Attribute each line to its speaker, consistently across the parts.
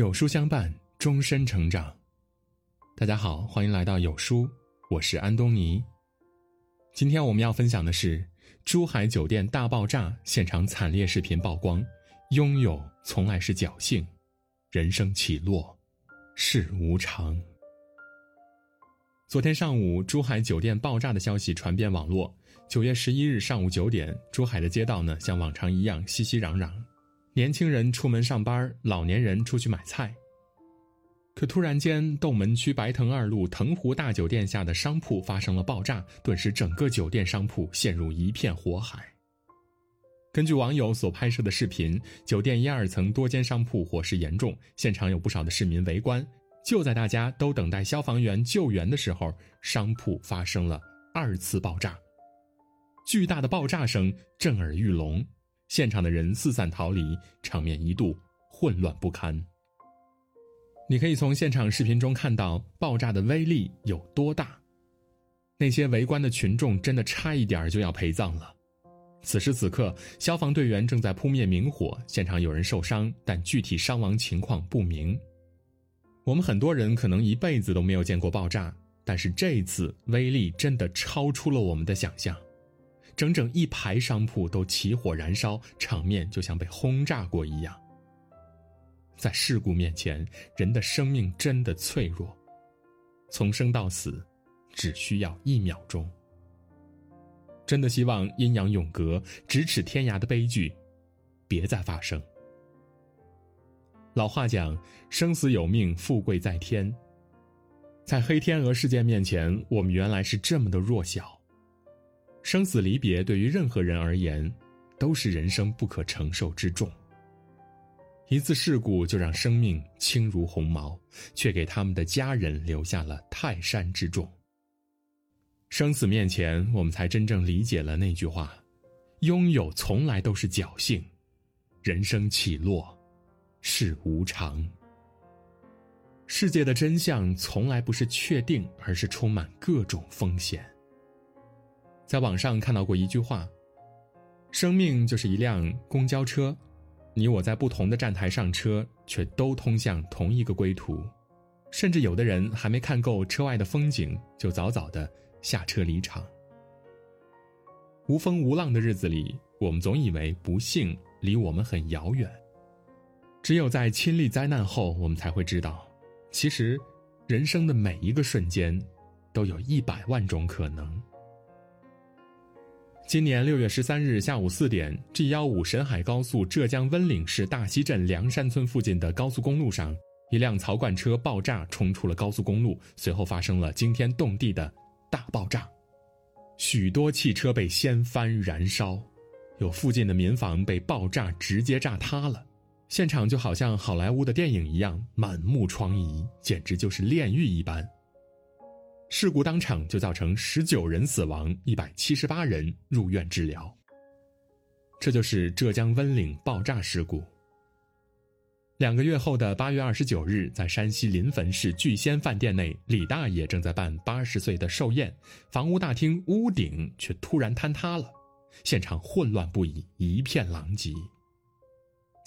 Speaker 1: 有书相伴，终身成长。大家好，欢迎来到有书，我是安东尼。今天我们要分享的是珠海酒店大爆炸现场惨烈视频曝光，拥有从来是侥幸，人生起落是无常。昨天上午，珠海酒店爆炸的消息传遍网络。九月十一日上午九点，珠海的街道呢，像往常一样熙熙攘攘。年轻人出门上班，老年人出去买菜。可突然间，斗门区白藤二路藤湖大酒店下的商铺发生了爆炸，顿时整个酒店商铺陷入一片火海。根据网友所拍摄的视频，酒店一二层多间商铺火势严重，现场有不少的市民围观。就在大家都等待消防员救援的时候，商铺发生了二次爆炸，巨大的爆炸声震耳欲聋。现场的人四散逃离，场面一度混乱不堪。你可以从现场视频中看到爆炸的威力有多大，那些围观的群众真的差一点就要陪葬了。此时此刻，消防队员正在扑灭明火，现场有人受伤，但具体伤亡情况不明。我们很多人可能一辈子都没有见过爆炸，但是这次威力真的超出了我们的想象。整整一排商铺都起火燃烧，场面就像被轰炸过一样。在事故面前，人的生命真的脆弱，从生到死，只需要一秒钟。真的希望阴阳永隔、咫尺天涯的悲剧，别再发生。老话讲：“生死有命，富贵在天。”在黑天鹅事件面前，我们原来是这么的弱小。生死离别对于任何人而言，都是人生不可承受之重。一次事故就让生命轻如鸿毛，却给他们的家人留下了泰山之重。生死面前，我们才真正理解了那句话：拥有从来都是侥幸，人生起落是无常。世界的真相从来不是确定，而是充满各种风险。在网上看到过一句话：“生命就是一辆公交车，你我在不同的站台上车，却都通向同一个归途。甚至有的人还没看够车外的风景，就早早的下车离场。无风无浪的日子里，我们总以为不幸离我们很遥远。只有在亲历灾难后，我们才会知道，其实人生的每一个瞬间，都有一百万种可能。”今年六月十三日下午四点，G 幺五沈海高速浙江温岭市大溪镇梁山村附近的高速公路上，一辆槽罐车爆炸冲出了高速公路，随后发生了惊天动地的大爆炸，许多汽车被掀翻燃烧，有附近的民房被爆炸直接炸塌了，现场就好像好莱坞的电影一样，满目疮痍，简直就是炼狱一般。事故当场就造成十九人死亡，一百七十八人入院治疗。这就是浙江温岭爆炸事故。两个月后的八月二十九日，在山西临汾市聚仙饭店内，李大爷正在办八十岁的寿宴，房屋大厅屋顶却突然坍塌了，现场混乱不已，一片狼藉。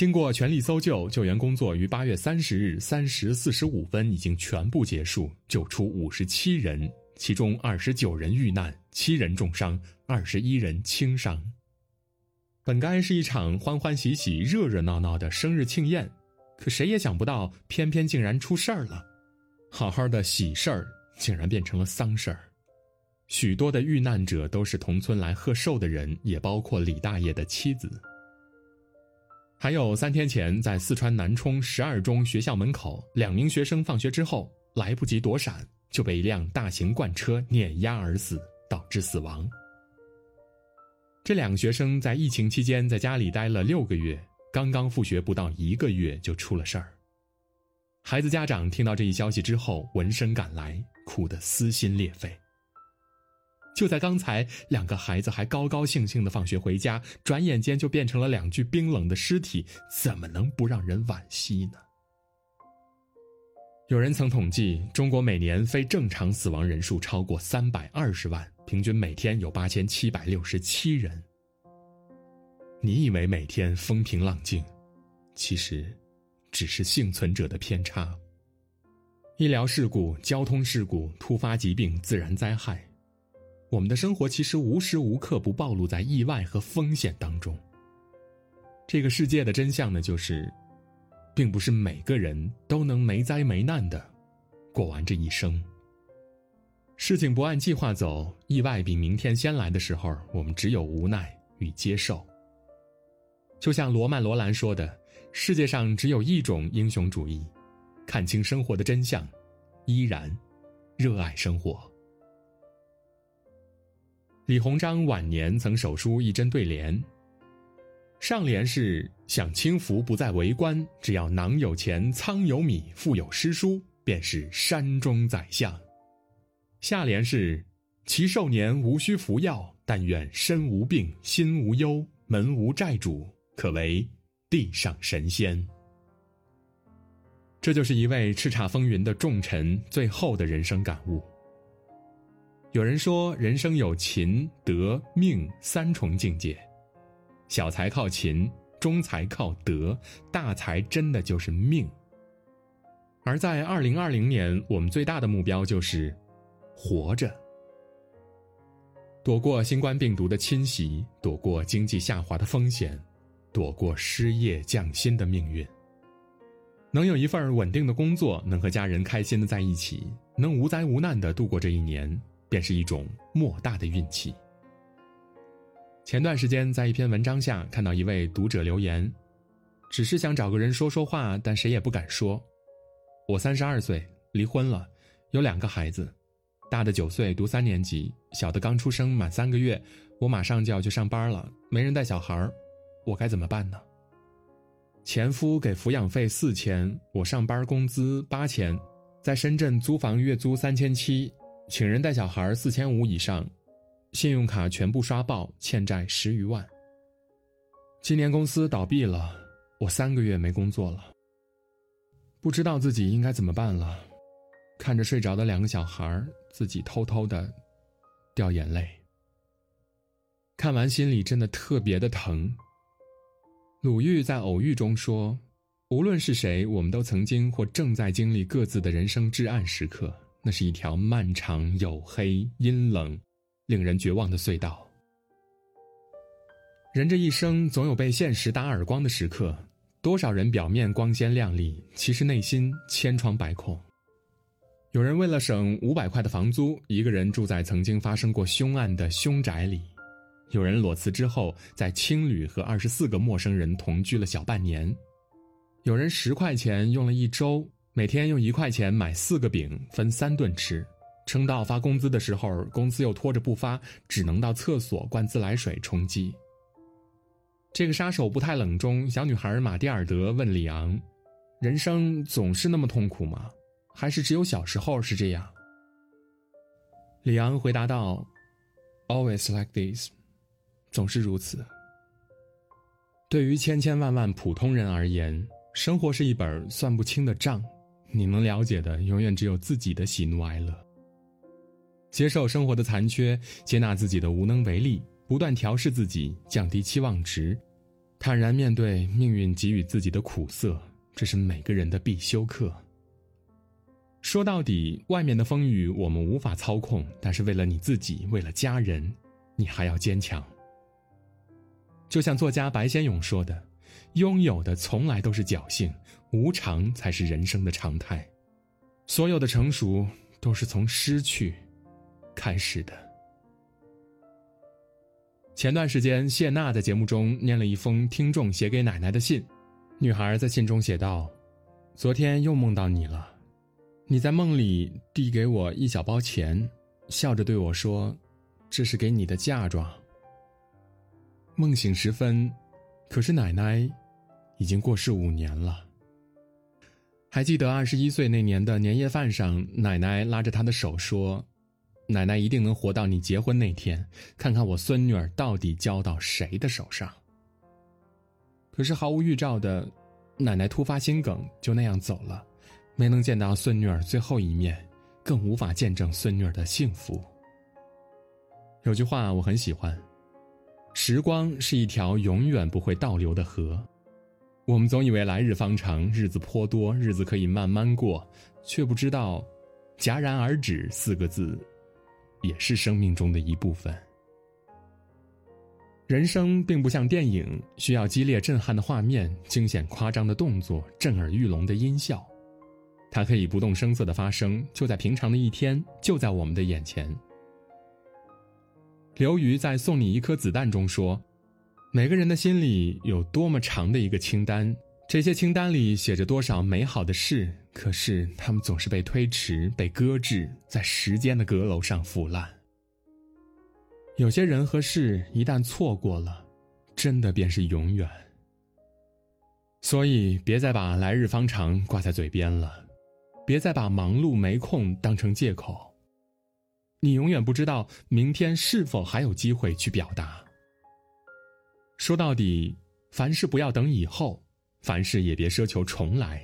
Speaker 1: 经过全力搜救，救援工作于八月三十日三时四十五分已经全部结束，救出五十七人，其中二十九人遇难，七人重伤，二十一人轻伤。本该是一场欢欢喜喜、热热闹闹的生日庆宴，可谁也想不到，偏偏竟然出事儿了。好好的喜事儿，竟然变成了丧事儿。许多的遇难者都是同村来贺寿的人，也包括李大爷的妻子。还有三天前，在四川南充十二中学校门口，两名学生放学之后来不及躲闪，就被一辆大型罐车碾压而死，导致死亡。这两个学生在疫情期间在家里待了六个月，刚刚复学不到一个月就出了事儿。孩子家长听到这一消息之后，闻声赶来，哭得撕心裂肺。就在刚才，两个孩子还高高兴兴的放学回家，转眼间就变成了两具冰冷的尸体，怎么能不让人惋惜呢？有人曾统计，中国每年非正常死亡人数超过三百二十万，平均每天有八千七百六十七人。你以为每天风平浪静，其实只是幸存者的偏差。医疗事故、交通事故、突发疾病、自然灾害，我们的生活其实无时无刻不暴露在意外和风险当中。这个世界的真相呢，就是，并不是每个人都能没灾没难的过完这一生。事情不按计划走，意外比明天先来的时候，我们只有无奈与接受。就像罗曼·罗兰说的：“世界上只有一种英雄主义。”看清生活的真相，依然热爱生活。李鸿章晚年曾手书一针对联，上联是“享清福不再为官，只要囊有钱，仓有米，腹有诗书，便是山中宰相”。下联是“其寿年无需服药，但愿身无病，心无忧，门无债主，可为地上神仙”。这就是一位叱咤风云的重臣最后的人生感悟。有人说，人生有勤、德、命三重境界，小财靠勤，中财靠德，大财真的就是命。而在二零二零年，我们最大的目标就是活着，躲过新冠病毒的侵袭，躲过经济下滑的风险，躲过失业降薪的命运。能有一份稳定的工作，能和家人开心的在一起，能无灾无难的度过这一年，便是一种莫大的运气。前段时间在一篇文章下看到一位读者留言，只是想找个人说说话，但谁也不敢说。我三十二岁，离婚了，有两个孩子，大的九岁读三年级，小的刚出生满三个月，我马上就要去上班了，没人带小孩我该怎么办呢？前夫给抚养费四千，我上班工资八千，在深圳租房月租三千七，请人带小孩四千五以上，信用卡全部刷爆，欠债十余万。今年公司倒闭了，我三个月没工作了，不知道自己应该怎么办了。看着睡着的两个小孩，自己偷偷的掉眼泪。看完心里真的特别的疼。鲁豫在偶遇中说：“无论是谁，我们都曾经或正在经历各自的人生至暗时刻。那是一条漫长、黝黑、阴冷、令人绝望的隧道。人这一生总有被现实打耳光的时刻。多少人表面光鲜亮丽，其实内心千疮百孔。有人为了省五百块的房租，一个人住在曾经发生过凶案的凶宅里。”有人裸辞之后，在青旅和二十四个陌生人同居了小半年；有人十块钱用了一周，每天用一块钱买四个饼，分三顿吃，撑到发工资的时候，公司又拖着不发，只能到厕所灌自来水充饥。这个杀手不太冷中，小女孩马蒂尔德问里昂：“人生总是那么痛苦吗？还是只有小时候是这样？”里昂回答道：“Always like this。”总是如此。对于千千万万普通人而言，生活是一本算不清的账，你能了解的永远只有自己的喜怒哀乐。接受生活的残缺，接纳自己的无能为力，不断调试自己，降低期望值，坦然面对命运给予自己的苦涩，这是每个人的必修课。说到底，外面的风雨我们无法操控，但是为了你自己，为了家人，你还要坚强。就像作家白先勇说的：“拥有的从来都是侥幸，无常才是人生的常态。所有的成熟都是从失去开始的。”前段时间，谢娜在节目中念了一封听众写给奶奶的信。女孩在信中写道：“昨天又梦到你了，你在梦里递给我一小包钱，笑着对我说：‘这是给你的嫁妆。’”梦醒时分，可是奶奶已经过世五年了。还记得二十一岁那年的年夜饭上，奶奶拉着她的手说：“奶奶一定能活到你结婚那天，看看我孙女儿到底交到谁的手上。”可是毫无预兆的，奶奶突发心梗，就那样走了，没能见到孙女儿最后一面，更无法见证孙女儿的幸福。有句话我很喜欢。时光是一条永远不会倒流的河，我们总以为来日方长，日子颇多，日子可以慢慢过，却不知道“戛然而止”四个字，也是生命中的一部分。人生并不像电影，需要激烈震撼的画面、惊险夸张的动作、震耳欲聋的音效，它可以不动声色的发生，就在平常的一天，就在我们的眼前。刘瑜在《送你一颗子弹》中说。每个人的心里有多么长的一个清单，这些清单里写着多少美好的事，可是他们总是被推迟、被搁置，在时间的阁楼上腐烂。有些人和事一旦错过了，真的便是永远。所以，别再把“来日方长”挂在嘴边了，别再把忙碌没空当成借口。你永远不知道明天是否还有机会去表达。说到底，凡事不要等以后，凡事也别奢求重来，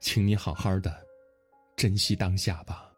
Speaker 1: 请你好好的珍惜当下吧。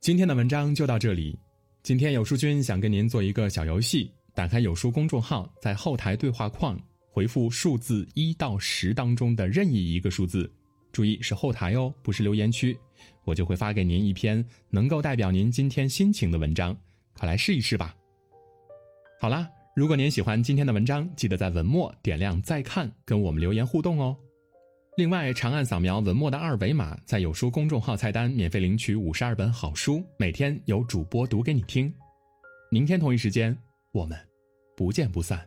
Speaker 1: 今天的文章就到这里。今天有书君想跟您做一个小游戏：打开有书公众号，在后台对话框回复数字一到十当中的任意一个数字，注意是后台哦，不是留言区，我就会发给您一篇能够代表您今天心情的文章，快来试一试吧。好啦，如果您喜欢今天的文章，记得在文末点亮再看，跟我们留言互动哦。另外，长按扫描文末的二维码，在有书公众号菜单免费领取五十二本好书，每天有主播读给你听。明天同一时间，我们不见不散。